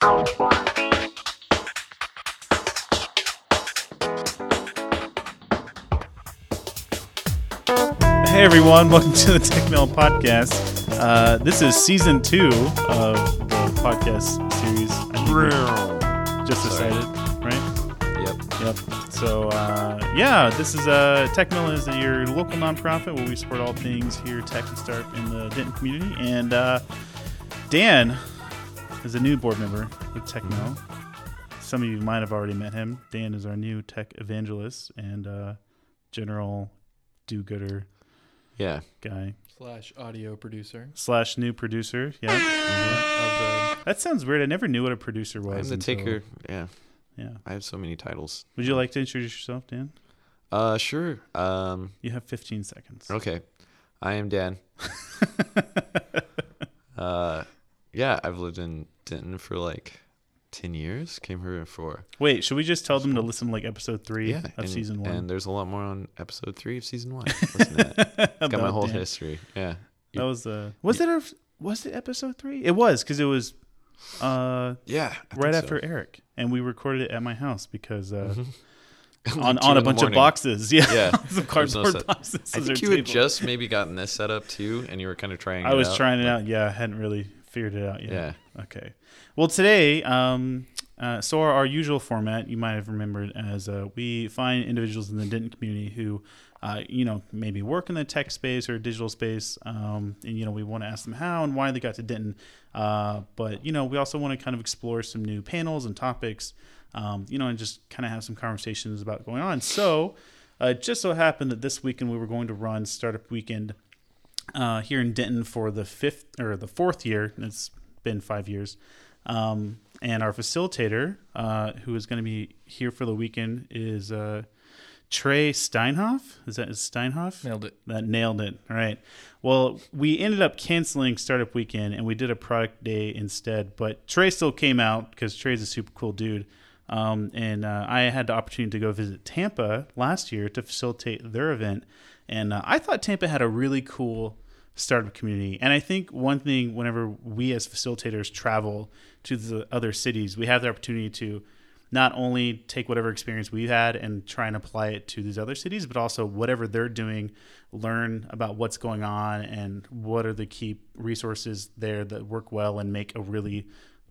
Hey everyone, welcome to the TechMill podcast. Uh, this is season two of the podcast series. I think we Just decided, right? Yep. Yep. So uh, yeah, this is uh, TechMill is your local nonprofit where we support all things here tech and startup in the Denton community. And uh, Dan is a new board member with TechMill. Some of you might have already met him. Dan is our new tech evangelist and uh, general do-gooder Yeah. guy slash audio producer slash new producer. Yeah, of that sounds weird. I never knew what a producer was. I'm the until- taker. Yeah. Yeah. I have so many titles. Would you like to introduce yourself, Dan? Uh, sure. Um, You have 15 seconds. okay. I am Dan. Uh, yeah, I've lived in Denton for like 10 years. Came here for, Wait, should we just tell them to listen to like episode three yeah, of and, season one? And there's a lot more on episode three of season one. Listen to that. It's got my whole Dan. history. Yeah. That was the was it our was it episode three? It was because it was uh Yeah. I right after so. Eric, and we recorded it at my house because uh Like on on a in the bunch of boxes, yeah, Yeah. some There's no cardboard boxes. I think our you had just maybe gotten this set up too, and you were kind of trying I it was out, trying it out. Yeah, I hadn't really figured it out yet. Yeah. Okay. Well, today, um, uh, so our, our usual format, you might have remembered as uh, we find individuals in the Denton community who, uh, you know, maybe work in the tech space or digital space, um, and you know, we want to ask them how and why they got to Denton. Uh, but you know, we also want to kind of explore some new panels and topics, um, you know, and just kind of have some conversations about going on. So. Uh, it just so happened that this weekend we were going to run Startup Weekend uh, here in Denton for the fifth or the fourth year. It's been five years. Um, and our facilitator, uh, who is going to be here for the weekend, is uh, Trey Steinhoff. Is that is Steinhoff? nailed it. That nailed it. All right. Well, we ended up canceling Startup Weekend and we did a product day instead. But Trey still came out because Trey's a super cool dude. Um, and uh, I had the opportunity to go visit Tampa last year to facilitate their event. And uh, I thought Tampa had a really cool startup community. And I think one thing, whenever we as facilitators travel to the other cities, we have the opportunity to not only take whatever experience we've had and try and apply it to these other cities, but also whatever they're doing, learn about what's going on and what are the key resources there that work well and make a really,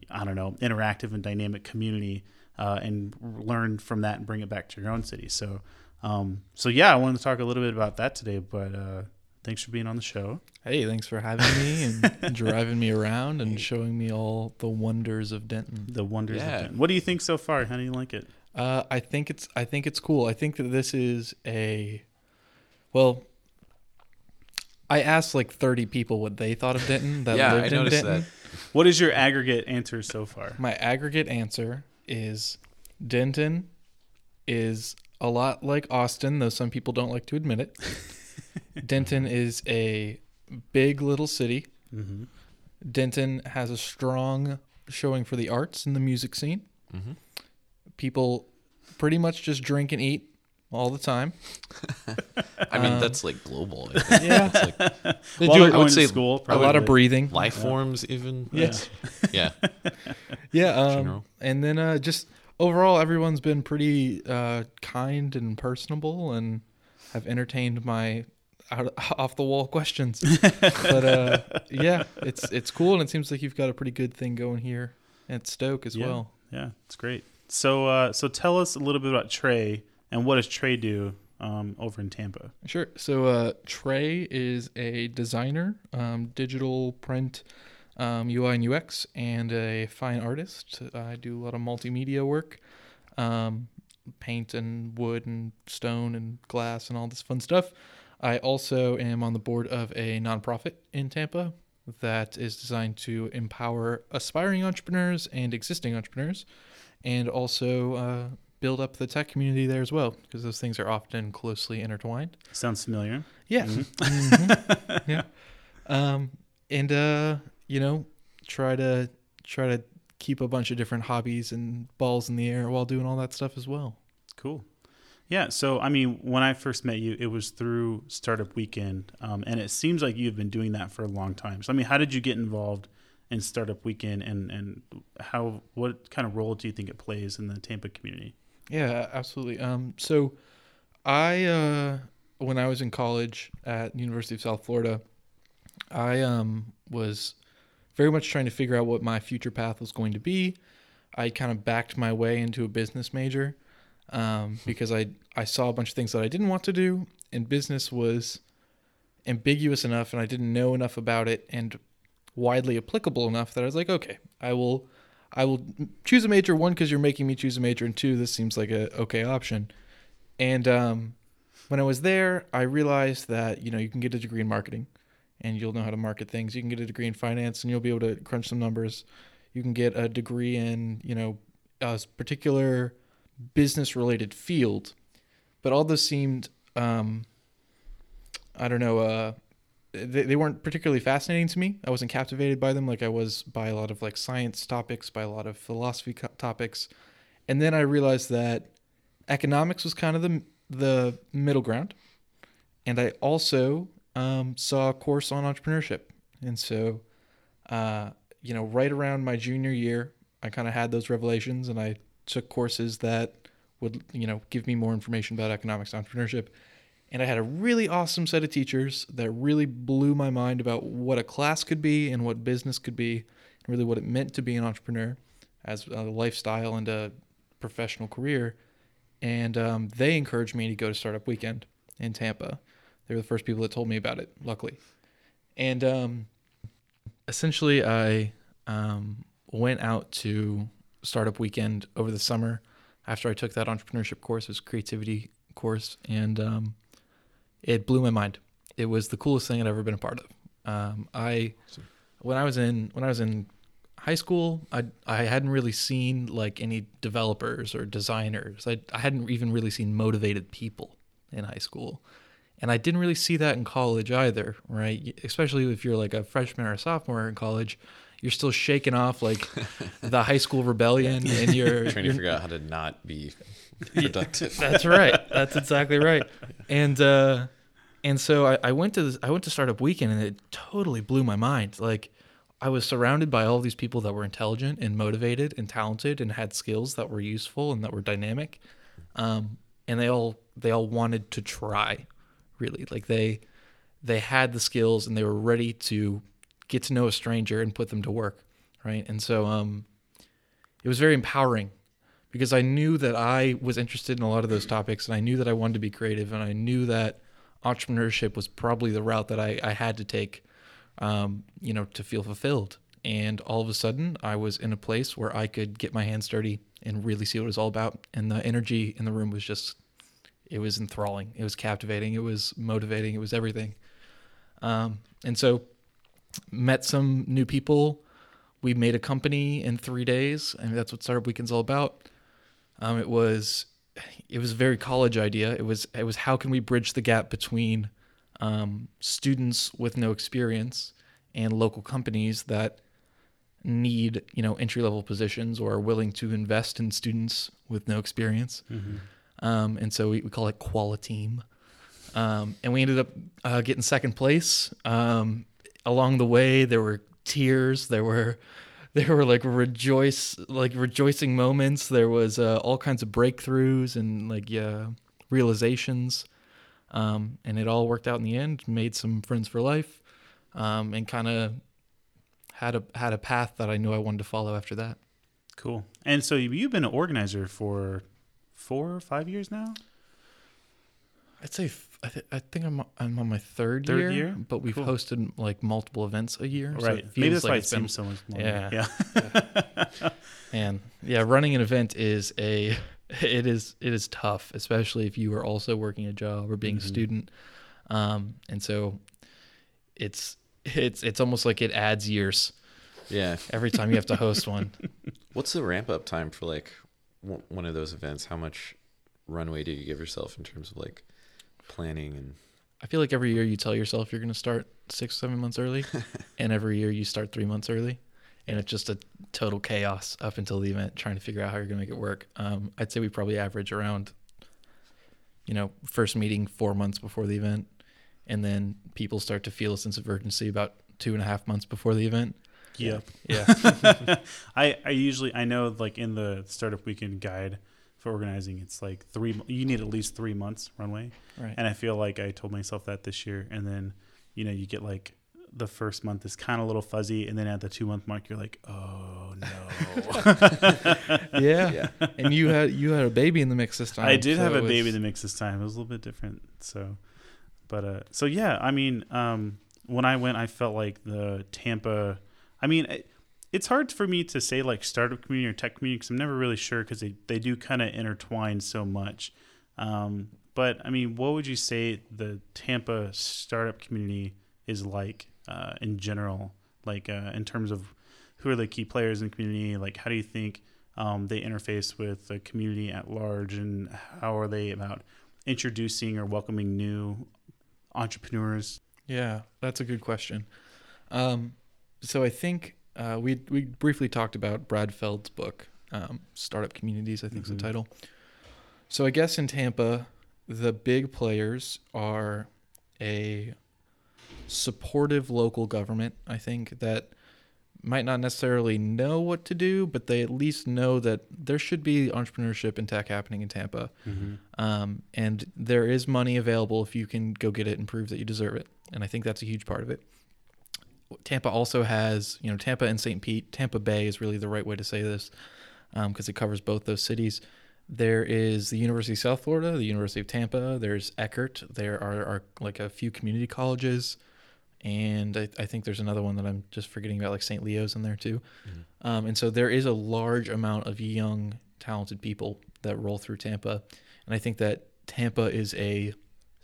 I don't know, interactive and dynamic community, uh, and learn from that and bring it back to your own city. So, um, so yeah, I wanted to talk a little bit about that today. But uh, thanks for being on the show. Hey, thanks for having me and driving me around and showing me all the wonders of Denton. The wonders. Yeah. Of Denton. What do you think so far? How do you like it? Uh, I think it's I think it's cool. I think that this is a well. I asked like 30 people what they thought of Denton that Yeah, I lived in noticed Denton. that. What is your aggregate answer so far? My aggregate answer is Denton is a lot like Austin, though some people don't like to admit it. Denton is a big little city. Mm-hmm. Denton has a strong showing for the arts and the music scene. Mhm. People pretty much just drink and eat all the time. I mean, Um, that's like global. I. Yeah. Like They While do they're a would say school, a lot of breathing. life forms, even. Yeah. It's- Yeah. Yeah, um, and then uh, just overall, everyone's been pretty uh, kind and personable, and have entertained my out, off the wall questions. but uh, yeah, it's it's cool, and it seems like you've got a pretty good thing going here at Stoke as Yeah. well. Yeah, it's great. So, uh, so tell us a little bit about Trey and what does Trey do um, over in Tampa? Sure. So uh, Trey is a designer, um, digital print, um, UI and UX, and a fine artist. I do a lot of multimedia work, um, paint and wood and stone and glass and all this fun stuff. I also am on the board of a nonprofit in Tampa that is designed to empower aspiring entrepreneurs and existing entrepreneurs, and also uh, build up the tech community there as well, because those things are often closely intertwined. Sounds familiar. Yeah. Mhm. yeah. Um, and uh, you know, try to try to keep a bunch of different hobbies and balls in the air while doing all that stuff as well. Cool. Yeah. So, I mean, when I first met you, it was through Startup Weekend, um, and it seems like you've been doing that for a long time. So, I mean, how did you get involved in Startup Weekend, and and how what kind of role do you think it plays in the Tampa community? Yeah, absolutely. Um, so I uh, when I was in college at University of South Florida, I um, was very much trying to figure out what my future path was going to be. I kind of backed my way into a business major um, because I I saw a bunch of things that I didn't want to do, and business was ambiguous enough, and I didn't know enough about it, and widely applicable enough that I was like, okay, I will I will choose a major one because you're making me choose a major, and two, this seems like a okay option. And um, when I was there, I realized that you know you can get a degree in marketing, and you'll know how to market things. You can get a degree in finance, and you'll be able to crunch some numbers. You can get a degree in you know a particular business related field, but all those seemed um, I don't know. Uh, they, they weren't particularly fascinating to me. I wasn't captivated by them like I was by a lot of like science topics, by a lot of philosophy co- topics. And then I realized that economics was kind of the the middle ground. And I also um, saw a course on entrepreneurship. And so, uh, you know, right around my junior year, I kind of had those revelations and I took courses that would, you know, give me more information about economics entrepreneurship. And I had a really awesome set of teachers that really blew my mind about what a class could be and what business could be, and really what it meant to be an entrepreneur as a lifestyle and a professional career. And um, they encouraged me to go to Startup Weekend in Tampa. They were the first people that told me about it, luckily. And um, essentially, I um, went out to Startup Weekend over the summer after I took that entrepreneurship course, it was creativity course, and um, it blew my mind. It was the coolest thing I'd ever been a part of. Um, I when I was in when I was in high school, I I hadn't really seen like any developers or designers. I I hadn't even really seen motivated people in high school. And I didn't really see that in college either, right? Especially if you're like a freshman or a sophomore in college, you're still shaking off like the high school rebellion and you're trying you're, to figure out how to not be productive. that's right. That's exactly right. And uh, and so I, I went to this, I went to startup weekend and it totally blew my mind. Like I was surrounded by all these people that were intelligent and motivated and talented and had skills that were useful and that were dynamic. Um, and they all they all wanted to try, really. Like they they had the skills and they were ready to get to know a stranger and put them to work, right? And so um, it was very empowering because I knew that I was interested in a lot of those topics and I knew that I wanted to be creative and I knew that entrepreneurship was probably the route that I, I had to take, um, you know, to feel fulfilled. And all of a sudden, I was in a place where I could get my hands dirty and really see what it was all about. And the energy in the room was just, it was enthralling. It was captivating. It was motivating. It was everything. Um, and so, met some new people. We made a company in three days, and that's what Startup Weekend's all about. Um, it was it was a very college idea. It was it was how can we bridge the gap between um, students with no experience and local companies that need you know entry level positions or are willing to invest in students with no experience. Um, and so we, we call it Qualiteam. Um, and we ended up uh, getting second place. Um, along the way, there were tears. There were there were like rejoice like rejoicing moments. There was uh, all kinds of breakthroughs and like yeah realizations. Um, and it all worked out in the end. Made some friends for life, um, and kind of had a had a path that I knew I wanted to follow after that. Cool. And so you've been an organizer for four or five years now. I'd say I, th- I think I'm I'm on my third, Third year, year? but we've Cool. hosted like multiple events a year. so right. it Maybe feels that's why it it's been- seems so much more. Yeah. Yeah. And yeah, running an event is a it is it is tough, especially if you are also working a job or being Mhm. a student. Um, and so it's it's it's almost like it adds years Yeah. every time you have to host one. What's the ramp up time for like w- one of those events? How much runway do you give yourself in terms of like planning and I feel like every year you tell yourself you're going to start six, seven months early, and every year you start three months early, and it's just a total chaos up until the event, trying to figure out how you're going to make it work. Um, I'd say we probably average around, you know, first meeting four months before the event, and then people start to feel a sense of urgency about two and a half months before the event. Yep. Yeah. I I usually I know like in the startup weekend guide for organizing, it's like three. You need at least three months runway, right. and I feel like I told myself that this year, and then you know you get like the first month is kind of a little fuzzy, and then at the two month mark, you're like, oh no. yeah. Yeah. And you had you had a baby in the mix this time. I did so have a was- baby in the mix this time. It was a little bit different. So, but uh, so yeah, I mean, um, when I went, I felt like the Tampa. I mean, it, it's hard for me to say like startup community or tech community because I'm never really sure because they they do kind of intertwine so much. Um, but I mean, what would you say the Tampa startup community is like uh, in general? Like uh, in terms of who are the key players in the community? Like, how do you think um, they interface with the community at large, and how are they about introducing or welcoming new entrepreneurs? Yeah, that's a good question. Um, so I think uh, we we briefly talked about Brad Feld's book, um, Startup Communities. I think is Mhm. the title. So I guess in Tampa, the big players are a supportive local government. I think that might not necessarily know what to do, but they at least know that there should be entrepreneurship and tech happening in Tampa. Um, and there is money available if you can go get it and prove that you deserve it. And I think that's a huge part of it. Tampa also has, you know, Tampa and St. Pete. Tampa Bay is really the right way to say this because it covers both those cities. There is the University of South Florida, the University of Tampa. There's Eckerd. There are, are like a few community colleges. And I, I think there's another one that I'm just forgetting about, like St. Leo's in there too. Um, and so there is a large amount of young, talented people that roll through Tampa. And I think that Tampa is a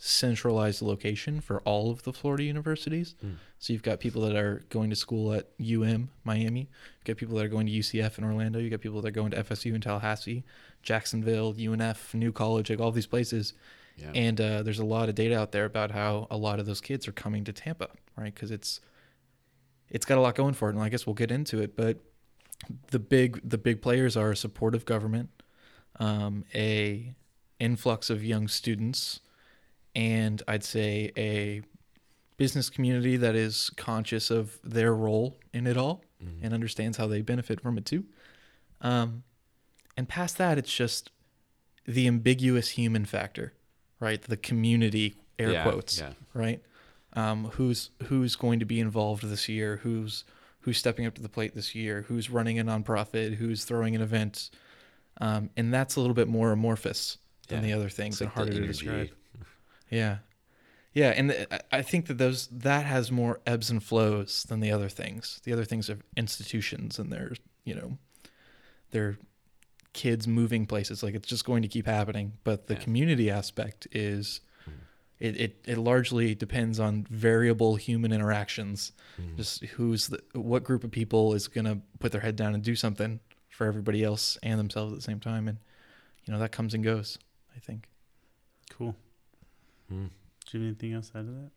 centralized location for all of the Florida universities. Mm. So you've got people that are going to school at UM, Miami. You've got people that are going to UCF in Orlando. You've got people that are going to FSU in Tallahassee, Jacksonville, UNF, New College, like all these places. Yeah. And uh, there's a lot of data out there about how a lot of those kids are coming to Tampa, right? Because it's it's got a lot going for it, and I guess we'll get into it. But the big the big players are a supportive government, um, a influx of young students, and I'd say a business community that is conscious of their role in it all Mhm. and understands how they benefit from it too. Um, and past that, it's just the ambiguous human factor, right? The community air Yeah, quotes, Yeah. right? Um, who's who's going to be involved this year? Who's who's stepping up to the plate this year? Who's running a nonprofit? Who's throwing an event? Um, and that's a little bit more amorphous than Yeah. the other things It's and like harder to describe. Yeah, yeah, and the, I- think that those that has more ebbs and flows than the other things. The other things are institutions and they're you know, they're kids moving places. Like it's just going to keep happening. But the Yeah. community aspect is. It, it, it largely depends on variable human interactions. Mhm. Just who's the, what group of people is going to put their head down and do something for everybody else and themselves at the same time. And, you know, that comes and goes, I think. Cool. Mm. Do you have anything else out of that?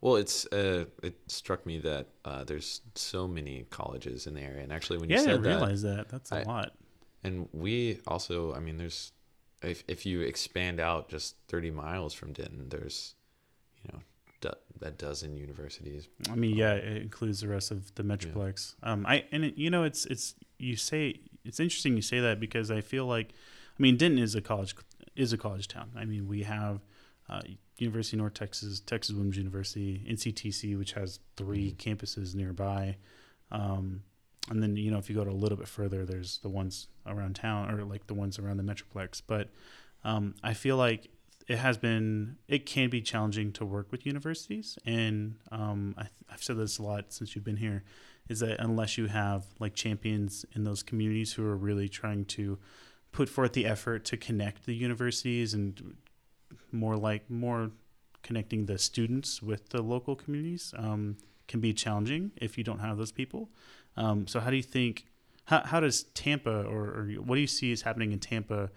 Well, it's uh, it struck me that uh, there's so many colleges in the area, and actually, when you yeah, I said didn't that, realize that. That's a I- lot. and we also, I mean, there's if if you expand out just 30 miles from Denton, there's you know do, a dozen universities. I mean, yeah, it includes the rest of the metroplex. Um, I and it, you know, it's it's you say it's interesting you say that because I feel like, I mean, Denton is a college is a college town. I mean, we have uh, University of North Texas, Texas Women's University, NCTC, which has 3 campuses nearby. Um, and then you know, if you go to a little bit further, there's the ones around town or like the ones around the metroplex. But um, I feel like it has been it can be challenging to work with universities and um, I, i've said this a lot since you've been here is that unless you have like champions in those communities who are really trying to put forth the effort to connect the universities and more like more connecting the students with the local communities um, can be challenging if you don't have those people um, so how do you think how, how does tampa or, or what do you see is happening in tampa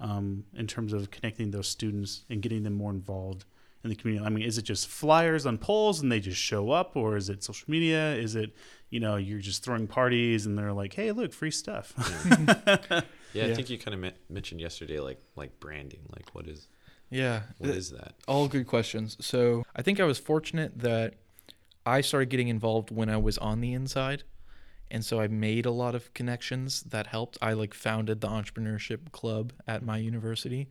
um, in terms of connecting those students and getting them more involved in the community? I mean, is it just flyers on poles and they just show up, or is it social media? Is it, you know, you're just throwing parties and they're like, hey, look, free stuff? Yeah, Yeah. I think you kind of mentioned yesterday, like like branding. Like, what is Yeah. what is that? All good questions. So I think I was fortunate that I started getting involved when I was on the inside. And so I made a lot of connections that helped. I like founded the entrepreneurship club at my university.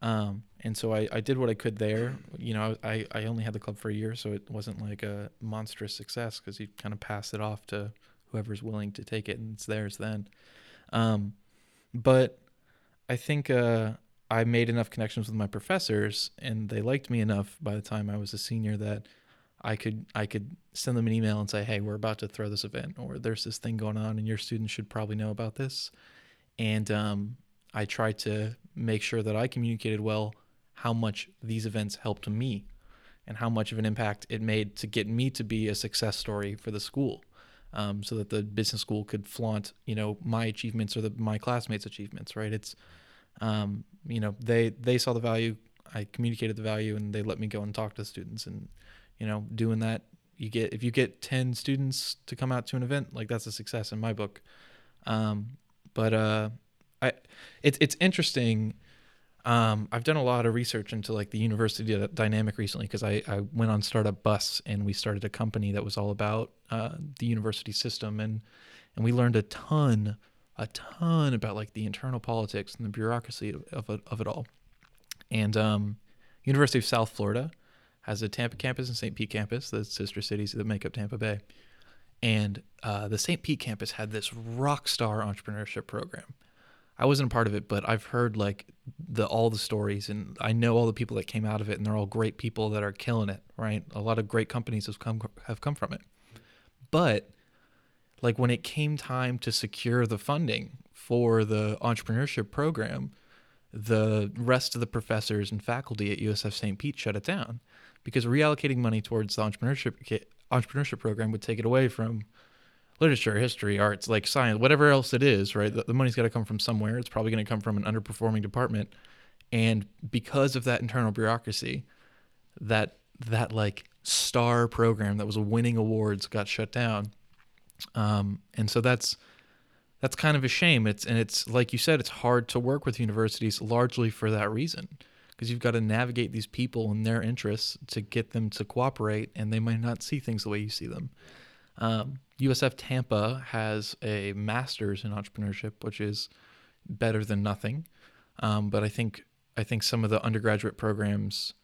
Um, and so I, I did what I could there. You know, I, I only had the club for a year, so it wasn't like a monstrous success because you kind of pass it off to whoever's willing to take it and it's theirs then. Um, but I think uh, I made enough connections with my professors and they liked me enough by the time I was a senior that I could I could send them an email and say, "Hey, we're about to throw this event, or there's this thing going on, and your students should probably know about this." And um, I tried to make sure that I communicated well how much these events helped me, and how much of an impact it made to get me to be a success story for the school, um, so that the business school could flaunt, you know, my achievements or the, my classmates' achievements. Right? It's, um, you know, they they saw the value. I communicated the value, and they let me go and talk to students and you know, doing that, you get if you get ten students to come out to an event, like that's a success in my book. Um, but uh, I, it's it's interesting. Um, I've done a lot of research into like the university dynamic recently because I, I went on Startup Bus and we started a company that was all about uh, the university system and and we learned a ton, a ton about like the internal politics and the bureaucracy of of of it all. And um, University of South Florida has a Tampa campus and St. Pete campus, the sister cities that make up Tampa Bay. And uh, the St. Pete campus had this rock star entrepreneurship program. I wasn't a part of it, but I've heard like the all the stories, and I know all the people that came out of it, and they're all great people that are killing it. Right, a lot of great companies have come have come from it. But like when it came time to secure the funding for the entrepreneurship program, the rest of the professors and faculty at USF St. Pete shut it down because reallocating money towards the entrepreneurship entrepreneurship program would take it away from literature, history, arts, like science, whatever else it is, right? The, the money's got to come from somewhere. It's probably going to come from an underperforming department. And because of that internal bureaucracy, that that like star program that was winning awards got shut down. Um, and so that's that's kind of a shame. It's and it's like you said, it's hard to work with universities largely for that reason because you've got to navigate these people and their interests to get them to cooperate, and they might not see things the way you see them. Um, USF Tampa has a master's in entrepreneurship, which is better than nothing. Um, but I think I think some of the undergraduate programs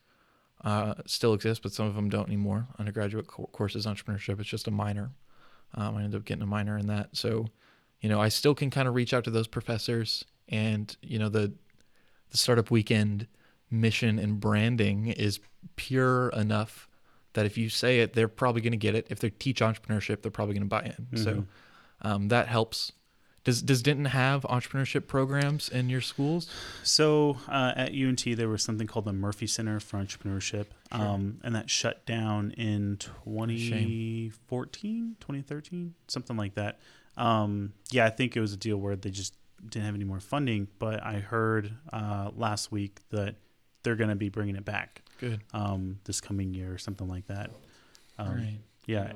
uh, still exist, but some of them don't anymore. Undergraduate co- courses entrepreneurship. It's just a minor. Um, I ended up getting a minor in that. So, you know, I still can kind of reach out to those professors, and you know, the the startup weekend mission and branding is pure enough that if you say it, they're probably going to get it. If they teach entrepreneurship, they're probably going to buy in. Mm-hmm. So um, that helps. Does Does Denton have entrepreneurship programs in your schools? So uh, at UNT, there was something called the Murphy Center for Entrepreneurship, sure. um, and that shut down in 2014, 2013, something like that. Um, yeah, I think it was a deal where they just didn't have any more funding. But I heard uh, last week that they're going to be bringing it back. Good. Um, this coming year or something like that. Um, right. Yeah.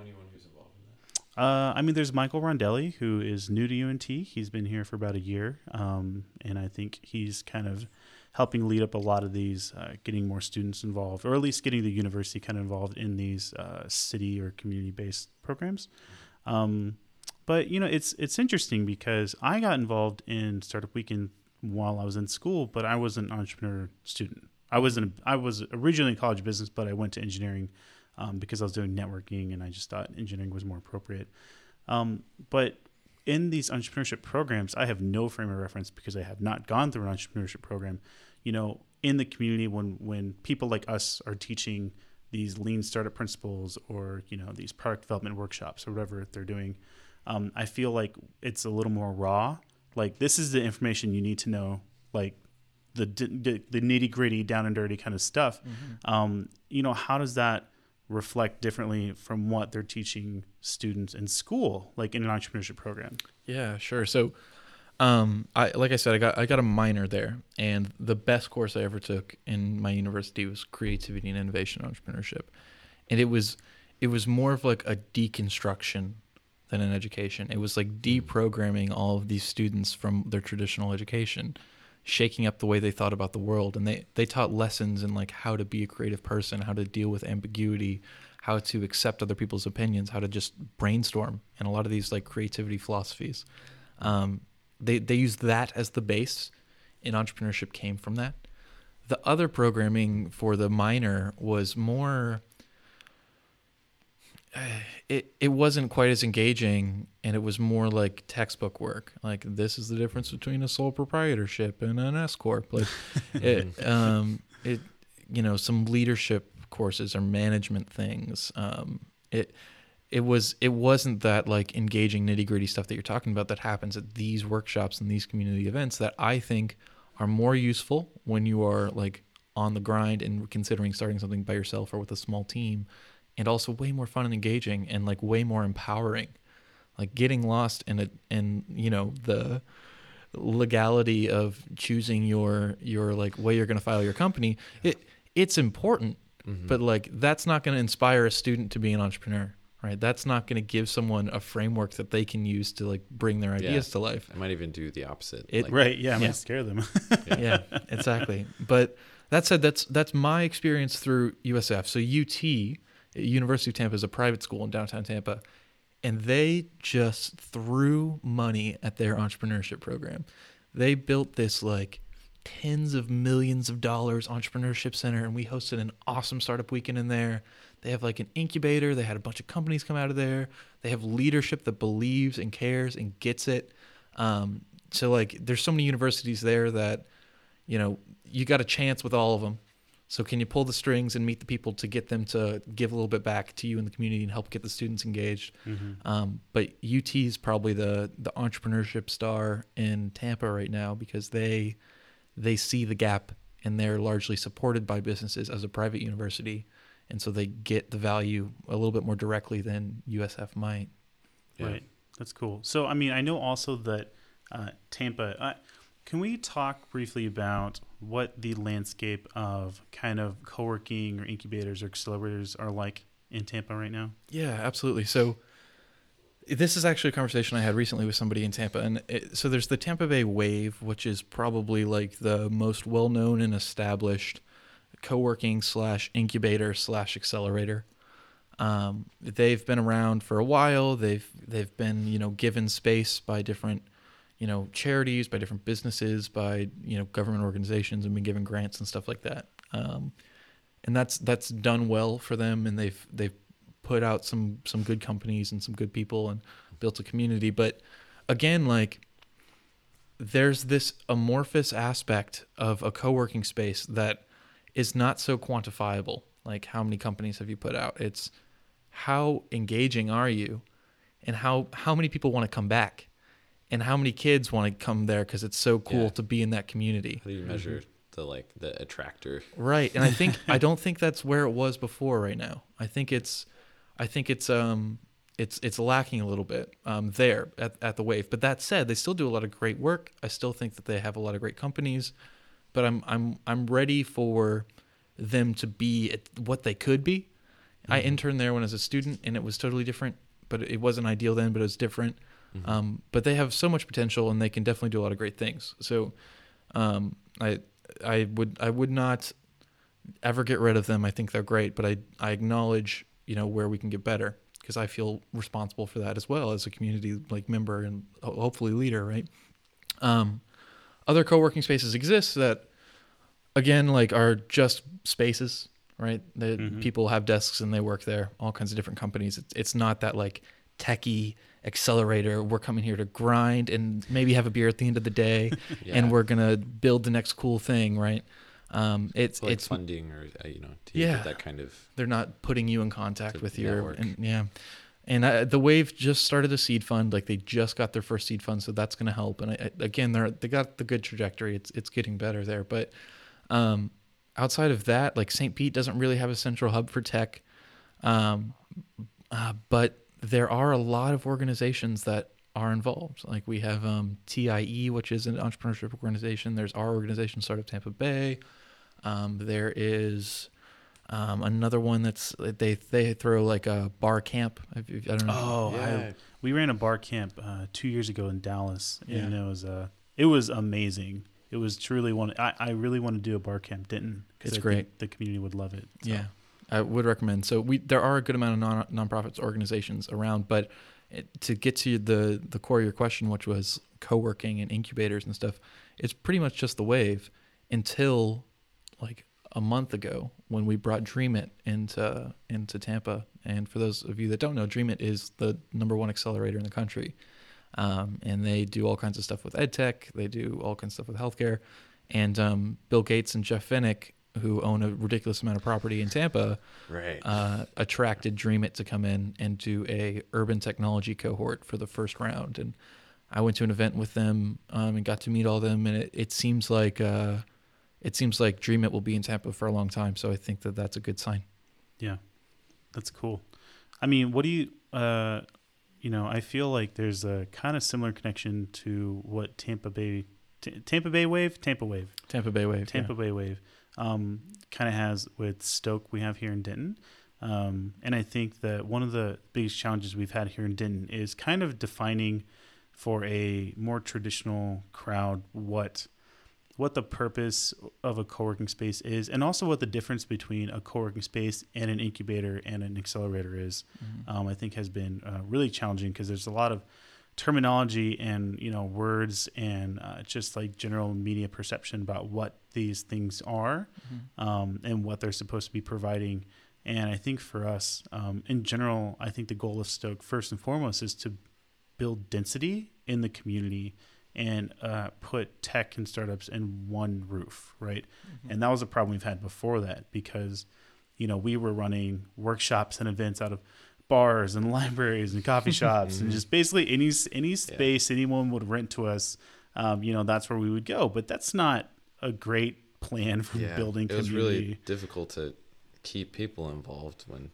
Uh, I mean, there's Michael Rondelli, who is new to UNT. He's been here for about a year, um, and I think he's kind of helping lead up a lot of these, uh, getting more students involved, or at least getting the university kind of involved in these uh, city or community-based programs. Um, but you know, it's it's interesting because I got involved in Startup Weekend while I was in school, but I was an entrepreneur student. I wasn't. I was originally in college business, but I went to engineering um, because I was doing networking, and I just thought engineering was more appropriate. Um, but in these entrepreneurship programs, I have no frame of reference because I have not gone through an entrepreneurship program. You know, in the community, when when people like us are teaching these lean startup principles, or you know, these product development workshops, or whatever they're doing, um, I feel like it's a little more raw. Like this is the information you need to know. Like the the, the nitty gritty, down and dirty kind of stuff. Mm-hmm. Um, you know, how does that reflect differently from what they're teaching students in school, like in an entrepreneurship program? Yeah, sure. So, um, I like I said, I got I got a minor there, and the best course I ever took in my university was creativity and innovation entrepreneurship, and it was it was more of like a deconstruction than an education. It was like deprogramming all of these students from their traditional education shaking up the way they thought about the world and they they taught lessons in like how to be a creative person how to deal with ambiguity how to accept other people's opinions, how to just brainstorm, and a lot of these like creativity philosophies. Um, they they use that as the base, and entrepreneurship came from that. The other programming for the minor was more. It it wasn't quite as engaging, and it was more like textbook work. Like this is the difference between a sole proprietorship and an S corp. Like it, um, it, you know, some leadership courses or management things. Um, it it was it wasn't that like engaging nitty gritty stuff that you're talking about that happens at these workshops and these community events that I think are more useful when you are like on the grind and considering starting something by yourself or with a small team and also way more fun and engaging and like way more empowering like getting lost in it and you know the legality of choosing your your like way you're going to file your company it it's important Mhm. but like that's not going to inspire a student to be an entrepreneur right that's not going to give someone a framework that they can use to like bring their Yeah. ideas to life I might even do the opposite. It- like, Right. Yeah. I'm Yeah. gonna scare them. yeah, exactly. But that said, that's that's my experience through USF. So UT, University of Tampa, is a private school in downtown Tampa, and they just threw money at their entrepreneurship program. They built this like tens of millions of dollars entrepreneurship center, and we hosted an awesome startup weekend in there. They have like an incubator. They had a bunch of companies come out of there. They have leadership that believes and cares and gets it. Um, so like, there's so many universities there that you know, you got a chance with all of them. So can you pull the strings and meet the people to get them to give a little bit back to you in the community and help get the students engaged? Mhm. Um, but UT is probably the the entrepreneurship star in Tampa right now because they they see the gap and they're largely supported by businesses as a private university, and so they get the value a little bit more directly than USF might. Yeah. Right. That's cool. So, I mean, I know also that uh, Tampa. Uh, can we talk briefly about what the landscape of kind of co-working or incubators or accelerators are like in Tampa right now? Yeah, absolutely. So this is actually a conversation I had recently with somebody in Tampa, and it, so there's the Tampa Bay Wave, which is probably like the most well-known and established co-working slash incubator slash accelerator. Um, they've been around for a while. They've they've been you know given space by different you know charities, by different businesses, by you know government organizations, and been given grants and stuff like that. Um, and that's that's done well for them, and they've they've put out some some good companies and some good people and built a community. But again, like there's this amorphous aspect of a co-working space that is not so quantifiable. Like how many companies have you put out? It's how engaging are you, and how how many people want to come back, and how many kids want to come there because it's so cool Yeah. to be in that community. How do you measure the like the attractor? Right. And I think I don't think that's where it was before right now. I think it's I think it's um it's it's lacking a little bit um there at, at the wave. But that said, they still do a lot of great work. I still think that they have a lot of great companies, but I'm I'm I'm ready for them to be at what they could be. I Mhm. interned there when I was a student and it was totally different, but it wasn't ideal then, but it was different. Mhm. Um, but they have so much potential and they can definitely do a lot of great things. So um, I I would I would not ever get rid of them. I think they're great, but I I acknowledge you know where we can get better because I feel responsible for that as well as a community like member and hopefully leader, right? Um, other co-working spaces exist that again like are just spaces, right? That Mhm. people have desks and they work there. All kinds of different companies. It's it's not that like techie accelerator. We're coming here to grind and maybe have a beer at the end of the day Yeah. and we're gonna build the next cool thing, right? Um, it's like it's funding or uh, you know to Yeah. that kind of they're not putting you in contact with your and, yeah. And uh, the wave just started a seed fund, like they just got their first seed fund, so that's going to help. And I, I- again, they're they got the good trajectory. It's it's getting better there, but um, outside of that, like St. Pete doesn't really have a central hub for tech, um, uh, but there are a lot of organizations that are involved. Like we have um, TIE, which is an entrepreneurship organization. There's our organization, Startup Tampa Bay. Um, there is um, another one that's they they throw like a bar camp. I don't know. Oh, yeah. I, we ran a bar camp uh, two years ago in Dallas, Yeah. and it was uh, it was amazing. It was truly one. I, I really want to do a bar camp, didn't? It's I great. The community would love it. So. Yeah, I would recommend. So we there are a good amount of non nonprofits organizations around, but it, to get to the the core of your question, which was co-working and incubators and stuff, it's pretty much just the wave until like a month ago when we brought Dreamit into into Tampa. And for those of you that don't know, Dreamit is the number one accelerator in the country. Um, and they do all kinds of stuff with ed tech. They do all kinds of stuff with healthcare. And um, Bill Gates and Jeff Vinik, who own a ridiculous amount of property in Tampa, Right. uh, attracted Dreamit to come in and do a urban technology cohort for the first round. And I went to an event with them um, and got to meet all of them. And it, it seems like uh, it seems like Dreamit will be in Tampa for a long time. So I think that that's a good sign. Yeah, that's cool. I mean, what do you, uh, you know, I feel like there's a kind of similar connection to what Tampa Bay, T- Tampa Bay Wave, Tampa Wave, Tampa Bay Wave. Tampa Bay Wave, um, kind of has with Stoke we have here in Denton. Um, and I think that one of the biggest challenges we've had here in Denton is kind of defining for a more traditional crowd what what the purpose of a co-working space is and also what the difference between a co-working space and an incubator and an accelerator is Mhm. um, i think has been uh, really challenging because there's a lot of terminology and you know words and uh, just like general media perception about what these things are Mhm. um, and what they're supposed to be providing. And I think for us, um, in general, I think the goal of Stoke, first and foremost, is to build density in the community and uh, put tech and startups in one roof, right? Mm-hmm. And that was a problem we've had before that because, you know, we were running workshops and events out of bars and libraries and coffee shops and Mhm. just basically any any space anyone would rent to us. Um, you know, that's where we would go. But that's not a great plan for yeah. building it was really difficult to keep people involved when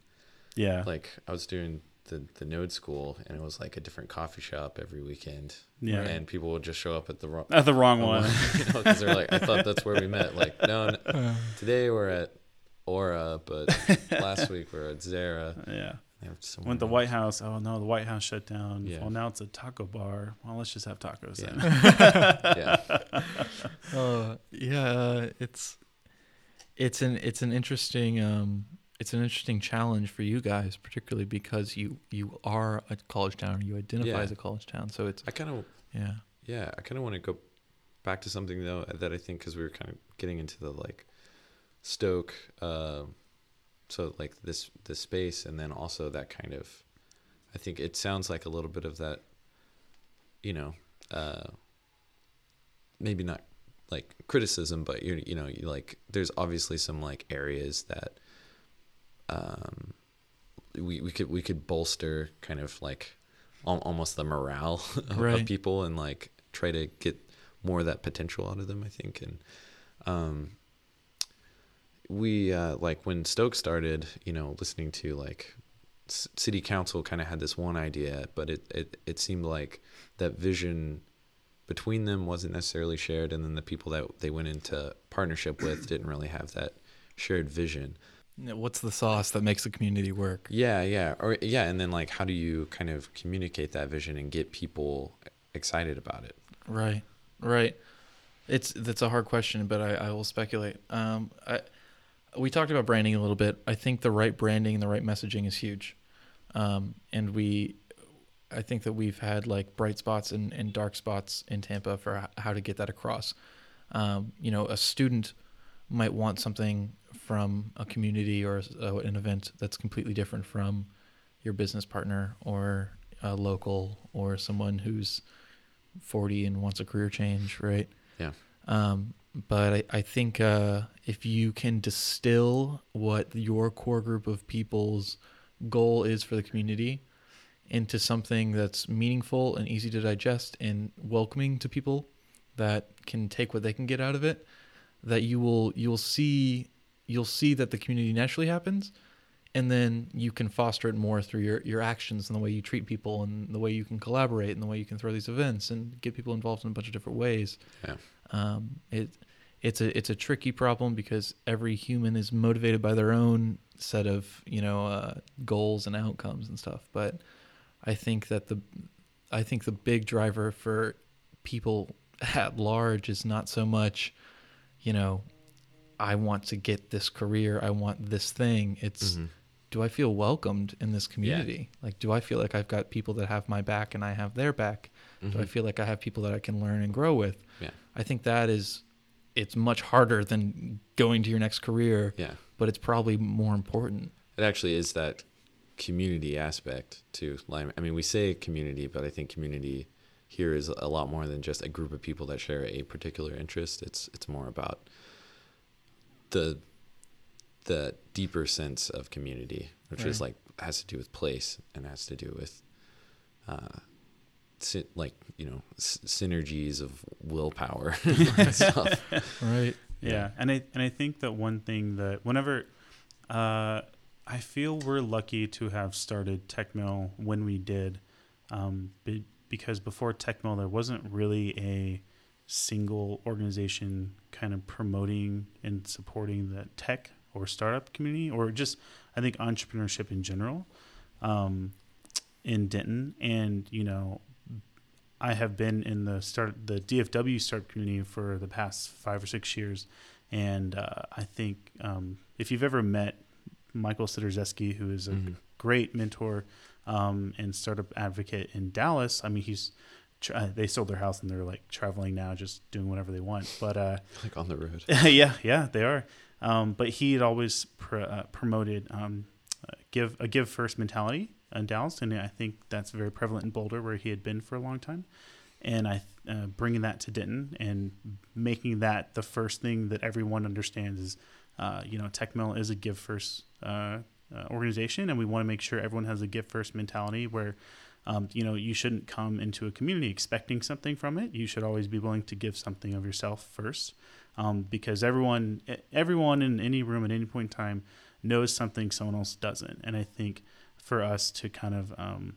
yeah, like I was doing the the Node school and it was like a different coffee shop every weekend. yeah. And people would just show up at the wrong At the wrong one. you know, because they're like, I thought that's where we met. Like, no, no Uh, today we're at Aura, but last week we're at Zara. yeah. They have Went the. White House. Oh no, the White House shut down. Yeah. Well, now it's a taco bar. Well, let's just have tacos Yeah. then. yeah, uh, yeah, uh, it's it's an it's an interesting um, it's an interesting challenge for you guys, particularly because you you are a college town, you identify Yeah. as a college town, so it's I kind of, yeah, yeah, I kind of want to go back to something though that I think because we were kind of getting into the like Stoke, uh, so like this this space, and then also that kind of, I think it sounds like a little bit of that, you know, uh, maybe not like criticism, but you you know you like there's obviously some like areas that, um, we we could we could bolster kind of like al- almost the morale of, Right. of people and like try to get more of that potential out of them. I think and um, we uh, like when Stoke started, you know, listening to like c- city council kind of had this one idea, but it, it it seemed like that vision between them wasn't necessarily shared, and then the people that they went into partnership with didn't really have that shared vision. what's the sauce that makes the community work? Yeah, yeah, or yeah, and then like how do you kind of communicate that vision and get people excited about it? Right, right. It's that's a hard question, but I, I will speculate. Um, I, we talked about branding a little bit. I think the right branding and the right messaging is huge, um, and we, I think that we've had like bright spots and, and dark spots in Tampa for how to get that across. Um, you know, a student might want something from a community or uh, an event that's completely different from your business partner or a local or someone who's 40 and wants a career change, right? Yeah. Um, but I, I think uh, if you can distill what your core group of people's goal is for the community into something that's meaningful and easy to digest and welcoming to people that can take what they can get out of it, that you will you'll see you'll see that the community naturally happens and then you can foster it more through your, your actions and the way you treat people and the way you can collaborate and the way you can throw these events and get people involved in a bunch of different ways. Yeah. Um, it it's a it's a tricky problem because every human is motivated by their own set of you know uh, goals and outcomes and stuff. But I think that the I think the big driver for people at large is not so much, you know, I want to get this career, I want this thing. It's Mhm. do I feel welcomed in this community? Like, do I feel like I've got people that have my back and I have their back? Do I Mhm. feel like I have people that I can learn and grow with? Yeah. I think that is, it's much harder than going to your next career, Yeah. but it's probably more important. It actually is that community aspect too. Like, I mean, we say community, but I think community here is a lot more than just a group of people that share a particular interest. It's it's more about the the deeper sense of community, which is like has to do with place and has to do with uh, like you know s- synergies of willpower and stuff. Right. Yeah. and I and I think that one thing that whenever uh, I feel we're lucky to have started TechMill when we did, um, be, because before TechMill there wasn't really a single organization kind of promoting and supporting the tech or startup community or just I think entrepreneurship in general um, in Denton and you know I have been in the start the DFW startup community for the past five or six years, and uh, I think um, if you've ever met Michael Sitarzewski, who is a Mhm. great mentor um, and startup advocate in Dallas, I mean he's tr- uh, they sold their house and they're like traveling now, just doing whatever they want. But uh, like on the road. yeah, yeah, they are. Um, but he had always pr- uh, promoted um, uh, give a give first mentality in Dallas, and I think that's very prevalent in Boulder, where he had been for a long time. And I uh, bringing that to Denton and making that the first thing that everyone understands is, uh, you know, TechMill is a give first uh, uh, organization, and we want to make sure everyone has a give first mentality where. Um, you know, you shouldn't come into a community expecting something from it. You should always be willing to give something of yourself first um, because everyone everyone in any room at any point in time knows something someone else doesn't and i think for us to kind of um,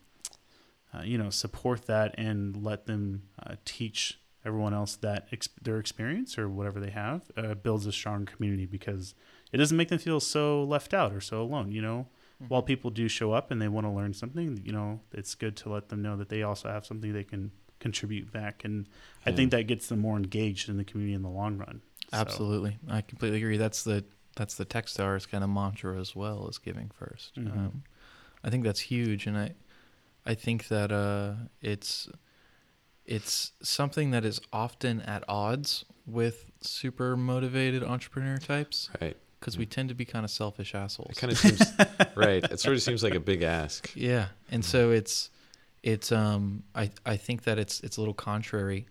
uh, you know support that and let them uh, teach everyone else that ex- their experience or whatever they have uh, builds a strong community because it doesn't make them feel so left out or so alone you know? While people do show up and they want to learn something you know it's good to let them know that they also have something they can contribute back. And i think that gets them more engaged in the community in the long run So- Absolutely, I completely agree. That's the that's the Techstars kind of mantra as well as giving 1st Mhm. Um, I think that's huge, and I I think that uh, it's it's something that is often at odds with super motivated entrepreneur types Right. because we tend to be kind of selfish assholes. It kind of seems right. It sort of seems like a big ask. Yeah, and so it's it's um I I think that it's it's a little contrary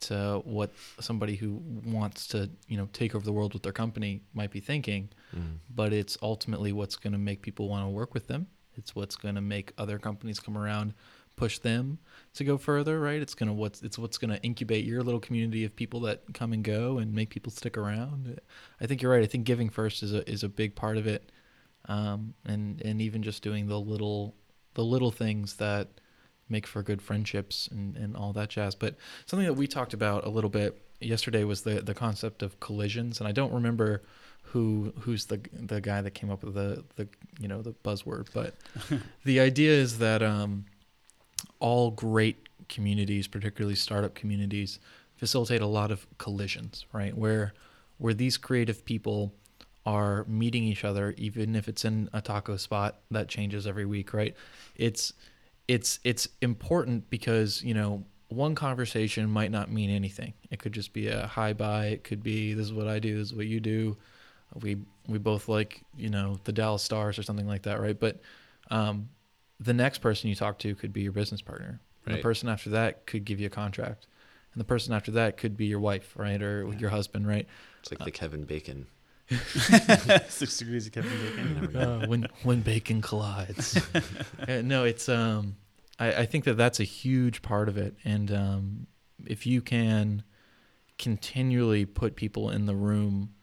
to what somebody who wants to you know take over the world with their company might be thinking, Mm. but it's ultimately what's going to make people want to work with them. It's what's going to make other companies come around, push them to go further, right? It's gonna what's it's what's going to incubate your little community of people that come and go and make people stick around. I think you're right. I think giving first is a is a big part of it, um, and and even just doing the little the little things that make for good friendships and, and all that jazz. But something that we talked about a little bit yesterday was the the concept of collisions, and I don't remember who who's the the guy that came up with the the you know the buzzword, but the idea is that um, all great communities, particularly startup communities, facilitate a lot of collisions, right? Where where these creative people are meeting each other, even if it's in a taco spot that changes every week, right? It's it's it's important because you know one conversation might not mean anything. It could just be a hi bye. It could be this is what I do, this is what you do. We we both like you know the Dallas Stars or something like that, right? But um, the next person you talk to could be your business partner. And the person after that could give you a contract. And the person after that could be your wife, right? Or Yeah. your husband, right? It's like the Kevin Bacon. Six degrees of Kevin Bacon. Uh, when when bacon collides. Uh, no, it's um, I, I think that that's a huge part of it, and um, if you can continually put people in the room,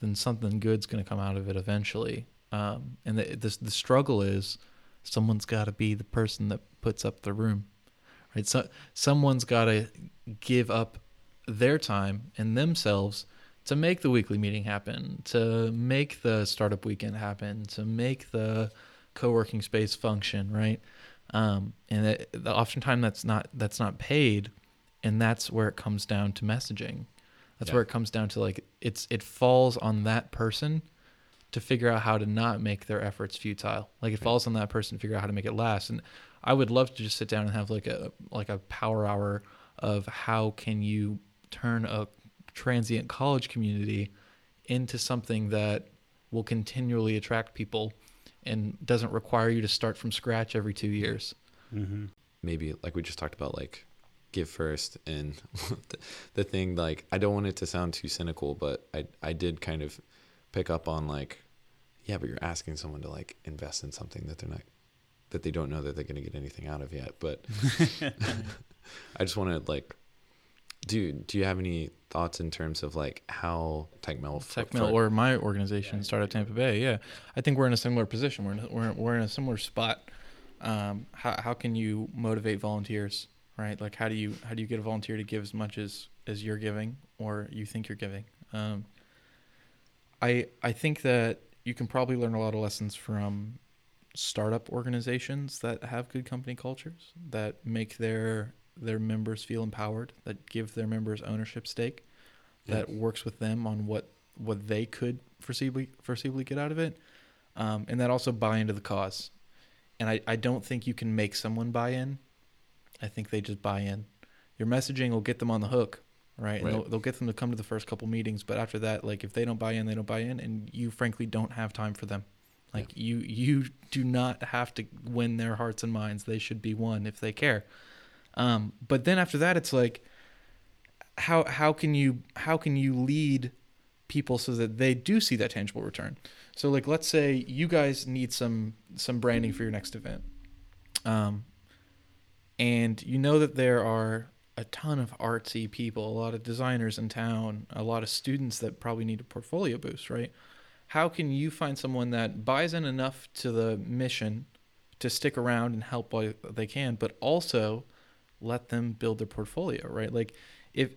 then something good's going to come out of it eventually. Um, and the, the the struggle is someone's got to be the person that puts up the room, right? So someone's got to give up their time and themselves to make the weekly meeting happen, to make the startup weekend happen, to make the co-working space function, right? Um, and it, oftentimes that's not that's not paid, and that's where it comes down to messaging. That's Yeah. where it comes down to like it's it falls on that person to figure out how to not make their efforts futile. Like it Right. falls on that person to figure out how to make it last. And I would love to just sit down and have like a like a power hour of how can you turn a transient college community into something that will continually attract people and doesn't require you to start from scratch every 2 years. Mm-hmm. maybe like we just talked about like give first and the, the thing like i don't want it to sound too cynical but i i did kind of pick up on like yeah but you're asking someone to like invest in something that they're not that they don't know that they're going to get anything out of yet but i just want to like do do you have any thoughts in terms of like how techmel TechMill or my organization, Startup Tampa Bay. Yeah, I think we're in a similar position. We're in a, we're, we're in a similar spot. Um, how how can you motivate volunteers, right? Like how do you how do you get a volunteer to give as much as as you're giving or you think you're giving? Um, I I think that you can probably learn a lot of lessons from startup organizations that have good company cultures that make their their members feel empowered, that give their members ownership stake, Yeah. that works with them on what what they could foreseeably foreseeably get out of it, um, and that also buy into the cause. And I, I don't think you can make someone buy in. I think they just buy in. Your messaging will get them on the hook, right? And Right. They'll, they'll get them to come to the first couple meetings, but after that, like if they don't buy in, they don't buy in, and you frankly don't have time for them. Like you you do not have to win their hearts and minds. They should be won if they care. Um, but then after that, it's like how how can you how can you lead people so that they do see that tangible return? So like let's say you guys need some some branding for your next event, um, and you know that there are a ton of artsy people, a lot of designers in town, a lot of students that probably need a portfolio boost, right? How can you find someone that buys in enough to the mission to stick around and help while they can, but also let them build their portfolio, right? Like if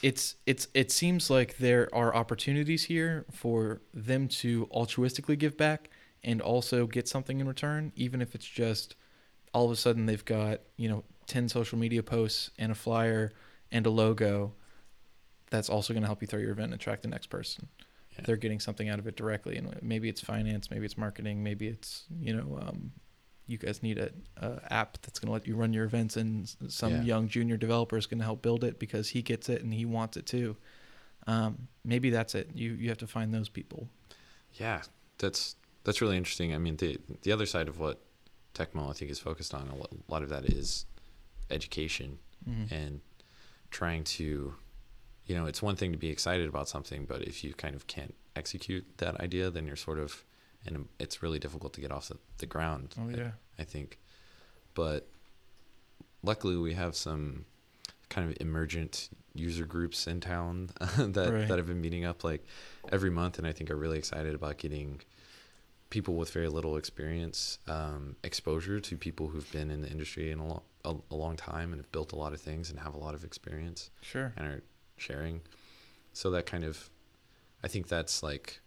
it's it's it seems like there are opportunities here for them to altruistically give back and also get something in return, even if it's just all of a sudden they've got, you know, 10 social media posts and a flyer and a logo that's also going to help you throw your event and attract the next person. Yeah. They're getting something out of it directly. And maybe it's finance, maybe it's marketing, maybe it's, you know, um, you guys need a, a app that's going to let you run your events and some Yeah. young junior developer is going to help build it because he gets it and he wants it too. Um, maybe that's it. You, you have to find those people. Yeah, that's that's really interesting. I mean, the the other side of what TechMill I think is focused on a lot of that is education Mhm. and trying to, you know, it's one thing to be excited about something, but if you kind of can't execute that idea, then you're sort of, and it's really difficult to get off the, the ground. Oh I- yeah. I think. But luckily, we have some kind of emergent user groups in town that Right. that have been meeting up like every month, and I think are really excited about getting people with very little experience um, exposure to people who've been in the industry in a, lo- a, a long time and have built a lot of things and have a lot of experience Sure. and are sharing. So that kind of, I think that's like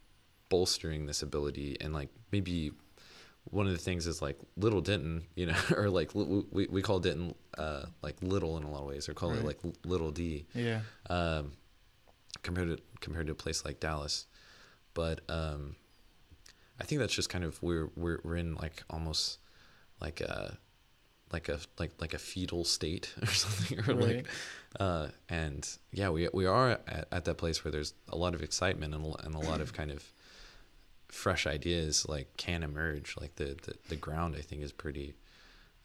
bolstering this ability and like maybe one of the things is like little Denton, you know, or like li- we we call Denton uh, like little in a lot of ways, or call it Right. like little D Yeah. um, compared to compared to a place like Dallas. But um, I think that's just kind of we're we're we're in like almost like a like a like like a fetal state or something or Right. like uh and yeah we we are at, at that place where there's a lot of excitement and, a- and a lot of kind of fresh ideas like can emerge like the the, the ground i think is pretty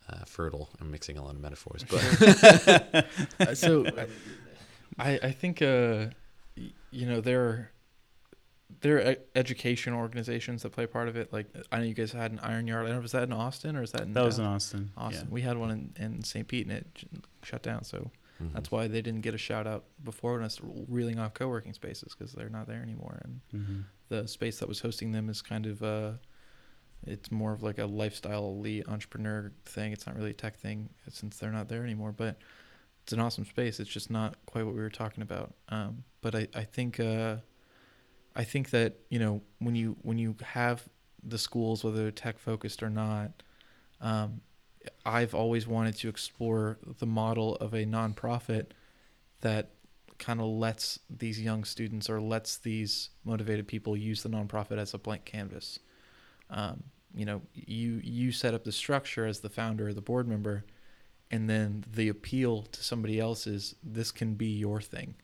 uh, fertile i'm mixing a lot of metaphors but Uh, so I I think uh you know there are there are education organizations that play a part of it. Like I know you guys had an Iron Yard. I don't know was that in Austin or is that in That was in Dallas? Austin. Austin? We had one in, in St. Pete and it shut down. So Mhm. that's why they didn't get a shout out before when us reeling off co-working spaces because they're not there anymore. And Yeah. hmm the space that was hosting them is kind of uh it's more of like a lifestyle elite entrepreneur thing it's not really a tech thing since they're not there anymore but it's an awesome space it's just not quite what we were talking about um but i i think uh i think that you know when you when you have the schools whether they're tech focused or not um i've always wanted to explore the model of a nonprofit that kind of lets these young students or lets these motivated people use the nonprofit as a blank canvas. Um, you know, you you set up the structure as the founder or the board member, and then the appeal to somebody else is this can be your thing,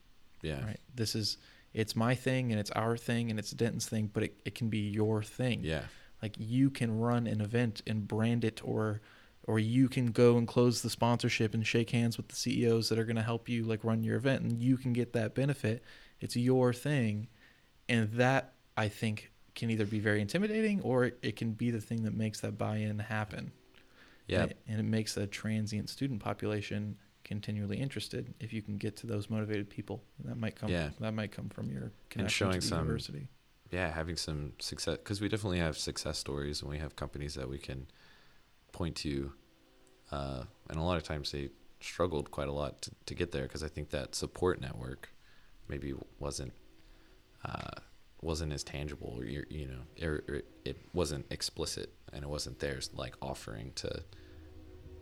Yeah. right? This is it's my thing and it's our thing and it's Denton's thing, but it, it can be your thing Yeah. like you can run an event and brand it or or you can go and close the sponsorship and shake hands with the CEOs that are going to help you like run your event and you can get that benefit it's your thing and that I think can either be very intimidating or it can be the thing that makes that buy-in happen Yeah. and it, and it makes a transient student population continually interested if you can get to those motivated people that might come Yeah. that might come from your connection showing to the some- university yeah, having some success because we definitely have success stories and we have companies that we can point to, uh, and a lot of times they struggled quite a lot to, to get there because I think that support network maybe wasn't uh, wasn't as tangible or you you know or it wasn't explicit and it wasn't theirs like offering to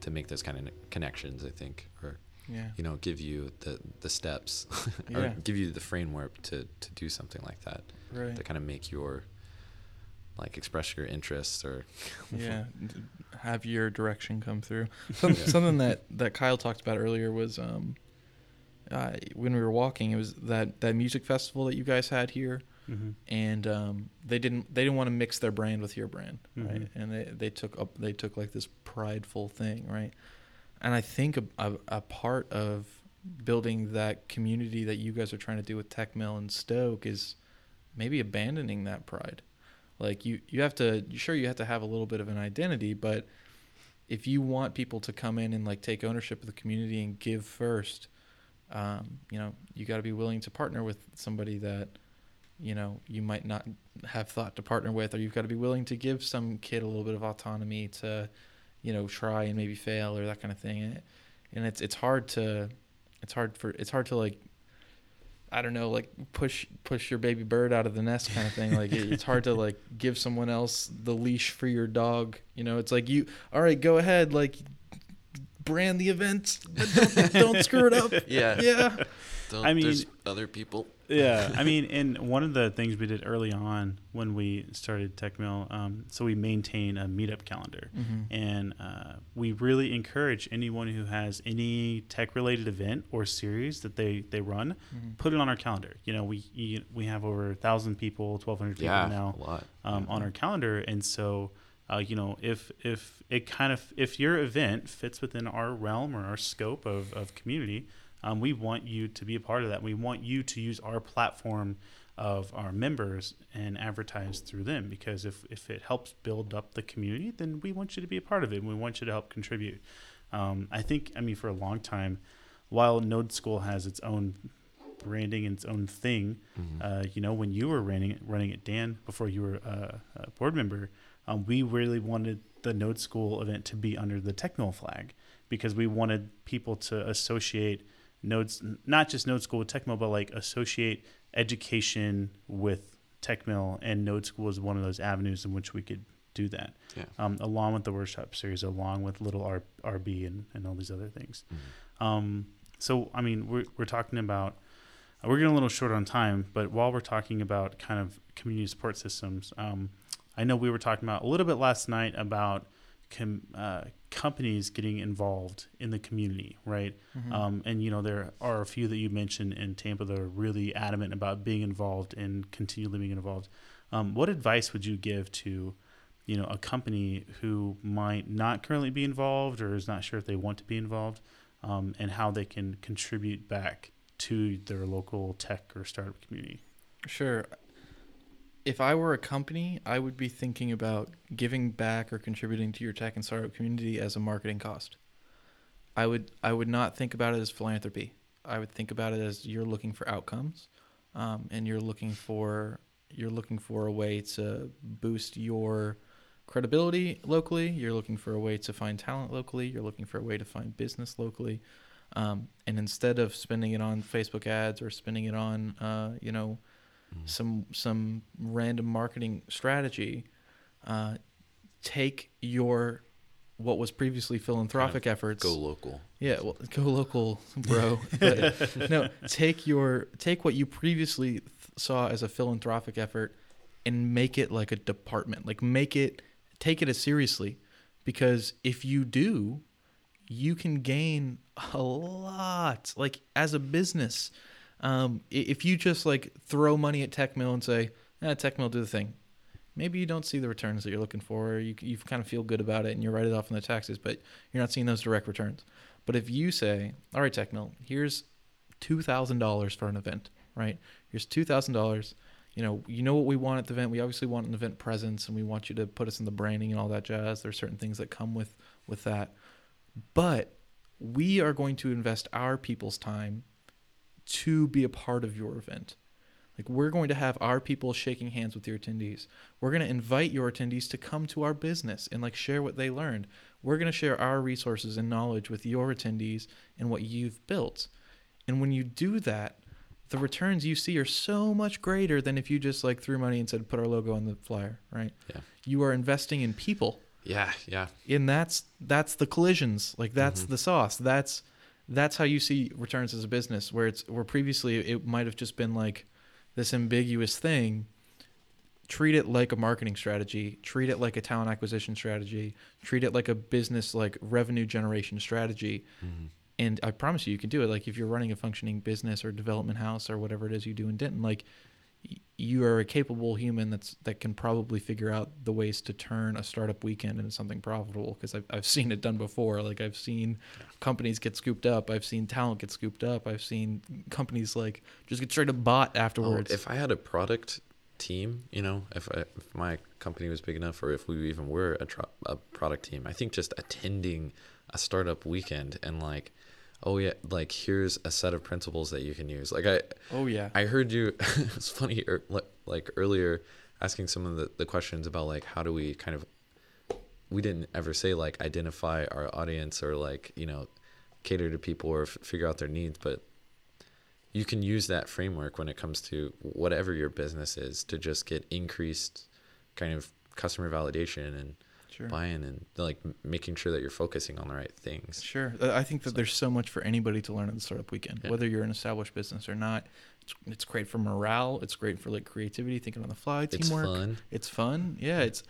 to make those kind of connections I think or yeah you know give you the the steps Yeah. or give you the framework to to do something like that right to kind of make your like express your interests or yeah have your direction come through Some, Yeah. something that that kyle talked about earlier was um uh, when we were walking it was that that music festival that you guys had here Mm-hmm. and um they didn't they didn't want to mix their brand with your brand right Mhm. and they they took up they took like this prideful thing right and i think a, a, a part of building that community that you guys are trying to do with TechMill and stoke is maybe abandoning that pride like you you have to sure you have to have a little bit of an identity but if you want people to come in and like take ownership of the community and give first um, you know you got to be willing to partner with somebody that you know you might not have thought to partner with or you've got to be willing to give some kid a little bit of autonomy to you know try and maybe fail or that kind of thing and, and it's it's hard to it's hard for it's hard to like I don't know, like push push your baby bird out of the nest kind of thing. Like it, it's hard to like give someone else the leash for your dog. You know, it's like you, all right, go ahead, like brand the event, but don't, don't screw it up. yeah Yeah, Don't, I mean- there's other people yeah. I mean and one of the things we did early on when we started TechMill um, so we maintain a meetup calendar. Mm-hmm. and uh, we really encourage anyone who has any tech related event or series that they they run Mm-hmm. put it on our calendar. You know we you, we have over a thousand people 1200 people yeah now um, on our calendar. And so uh, you know if if it kind of if your event fits within our realm or our scope of, of community um, we want you to be a part of that we want you to use our platform of our members and advertise through them because if, if it helps build up the community then we want you to be a part of it and we want you to help contribute um, i think i mean for a long time while node school has its own branding and its own thing Mhm. uh, you know, when you were running it, running it, Dan, before you were uh, a board member, um, we really wanted the Node School event to be under the TechMill flag because we wanted people to associate nodes, not just Node School with TechMill, but like associate education with TechMill, and Node School is one of those avenues in which we could do that, yeah um, along with the workshop series, along with Little R- RB and, and all these other things. Mhm. Um, so, I mean, we're, we're talking about, uh, we're getting a little short on time, but while we're talking about kind of community support systems, um, I know we were talking about a little bit last night about com, uh, companies getting involved in the community, right? Mm-hmm. Um, and, you know, there are a few that you mentioned in Tampa that are really adamant about being involved and continually being involved. Um, what advice would you give to, you know, a company who might not currently be involved or is not sure if they want to be involved? um, and how they can contribute back to their local tech or startup community. Sure. If I were a company, I would be thinking about giving back or contributing to your tech and startup community as a marketing cost. I would I would not think about it as philanthropy. I would think about it as you're looking for outcomes, um, and you're looking for you're looking for a way to boost your credibility locally. You're looking for a way to find talent locally. You're looking for a way to find business locally. Um, and instead of spending it on Facebook ads or spending it on, uh, you know, Mhm. some some random marketing strategy, uh, take your what was previously philanthropic efforts. Go local. Yeah, well, go local, bro. But, no, take your take what you previously th- saw as a philanthropic effort and make it like a department. Like make it take it as seriously because if you do, you can gain a lot. Like as a business, um, if you just like throw money at TechMill and say, eh, "TechMill, do the thing," maybe you don't see the returns that you're looking for. Or you you kind of feel good about it and you write it off in the taxes, but you're not seeing those direct returns. But if you say, "All right, TechMill, here's two thousand dollars for an event," right? Here's two thousand dollars. You know, you know what we want at the event. We obviously want an event presence, and we want you to put us in the branding and all that jazz. There's certain things that come with with that, but we are going to invest our people's time to be a part of your event. Like we're going to have our people shaking hands with your attendees. We're going to invite your attendees to come to our business and like share what they learned. We're going to share our resources and knowledge with your attendees and what you've built. And when you do that, the returns you see are so much greater than if you just like threw money and said put our logo on the flyer, right? Yeah. You are investing in people Yeah, yeah. and that's that's the collisions like that's Mhm. the sauce that's that's how you see returns as a business where it's where previously it might have just been like this ambiguous thing treat it like a marketing strategy treat it like a talent acquisition strategy treat it like a business like revenue generation strategy Mhm. and I promise you, you can do it. Like if you're running a functioning business or development house or whatever it is you do in Denton, like you are a capable human that's that can probably figure out the ways to turn a startup weekend into something profitable. Because I've I've seen it done before. Like I've seen companies get scooped up. I've seen talent get scooped up. I've seen companies like just get straight up bought Oh, afterwards. if I had a product team, you know, if, I, if my company was big enough, or if we even were a, tro- a product team, I think just attending a startup weekend and like, oh yeah, like here's a set of principles that you can use. Like I, oh yeah, I heard you. it's funny, er, like earlier, asking some of the, the questions about like how do we kind of. We didn't ever say like identify our audience or like you know, cater to people or f- figure out their needs, but you can use that framework when it comes to whatever your business is to just get increased kind of customer validation and sure. buy-in and like making sure that you're focusing on the right things. Sure. Uh, I think that there's so much for anybody to learn at the startup weekend, Yeah. whether you're an established business or not. It's, it's great for morale. It's great for like creativity, thinking on the fly, teamwork. It's teamwork. fun. It's fun. Yeah, it's.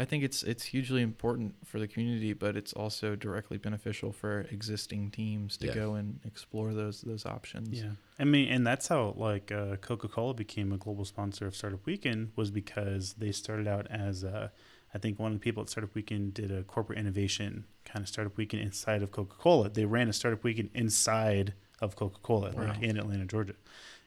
I think it's it's hugely important for the community, but it's also directly beneficial for existing teams to Yeah. go and explore those those options. Yeah, I mean, and that's how like uh, Coca Cola became a global sponsor of Startup Weekend was because they started out as uh, I think one of the people at Startup Weekend did a corporate innovation kind of Startup Weekend inside of Coca Cola. They ran a Startup Weekend inside of Coca Cola, Wow. like in Atlanta, Georgia,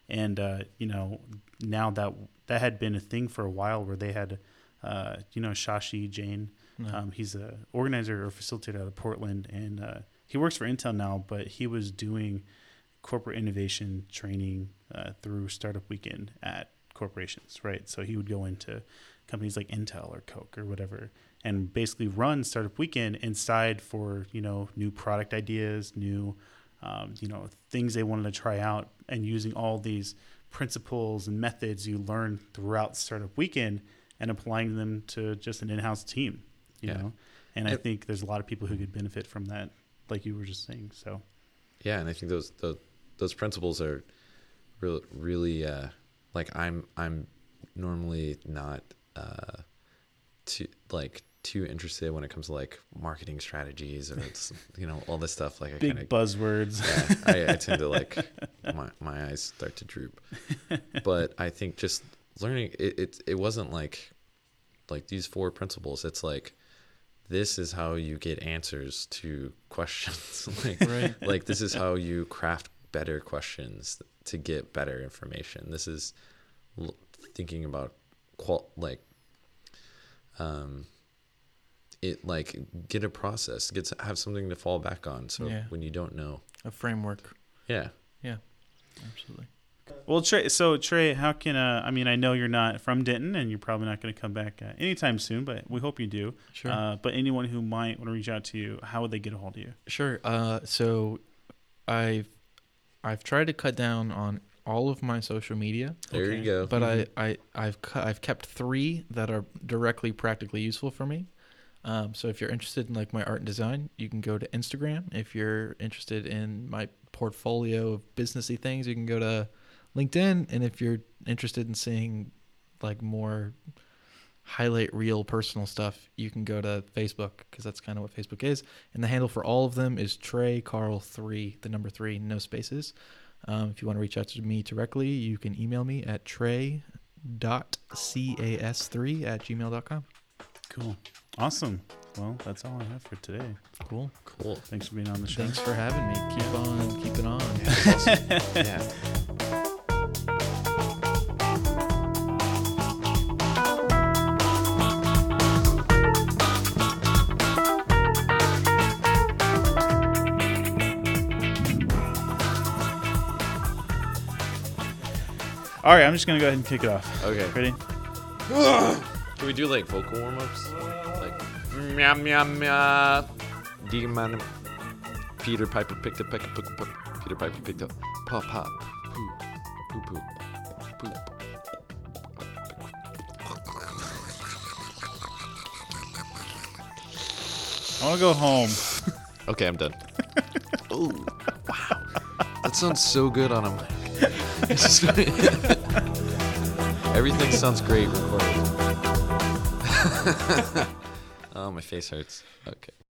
and uh, you know now that that had been a thing for a while where they had. Uh, you know Shashi Jain, No. um, he's a organizer or facilitator out of Portland, and uh, he works for Intel now. But he was doing corporate innovation training uh, through Startup Weekend at corporations, right? So he would go into companies like Intel or Coke or whatever, and basically run Startup Weekend inside for you know new product ideas, new um, you know things they wanted to try out, and using all these principles and methods you learn throughout Startup Weekend and applying them to just an in-house team, you Yeah. know. And I think there's a lot of people who could benefit from that, like you were just saying. So Yeah, and I think those those, those principles are really really uh, like I'm I'm normally not uh, too like too interested when it comes to like marketing strategies or it's, you know all this stuff. Like I big kind of buzzwords. yeah, I, I tend to like my my eyes start to droop. But I think just learning it, it it wasn't like like these four principles. It's like this is how you get answers to questions. like Right. like this is how you craft better questions to get better information. This is l- thinking about qual like um it like get a process, get to have something to fall back on. So Yeah. when you don't know, A framework. Yeah. Yeah, Absolutely. Well, Trey. So Trey, how can uh, I mean? I know you're not from Denton, and you're probably not going to come back uh, anytime soon, but we hope you do. Sure. Uh, but anyone who might want to reach out to you, how would they get a hold of you? Sure. Uh, so I've I've tried to cut down on all of my social media, there Okay. you go. but Mhm. I, I I've cu- I've kept three that are directly practically useful for me. Um, so if you're interested in like my art and design, you can go to Instagram. If you're interested in my portfolio of businessy things, you can go to LinkedIn. And if you're interested in seeing like more highlight reel personal stuff, you can go to Facebook because that's kind of what Facebook is. And the handle for all of them is Trey Carl three, the number three, no spaces. Um, if you want to reach out to me directly, you can email me at trey.cas3 at gmail.com. Cool. Awesome. Well, that's all I have for today. Cool. Cool. Thanks for being on the show. Thanks for having me. Keep on keeping on. yeah. All right, I'm just gonna go ahead and kick it off. Okay. Ready? Can we do like vocal warm ups? Like meow meow meow. Demon. Peter Piper picked a peck poop poop. Peter Piper picked up pop pop poop poop poop poop. I want to go home. Okay, I'm done. oh wow, that sounds so good on a mic. Everything sounds great recorded. oh, my face hurts. Okay.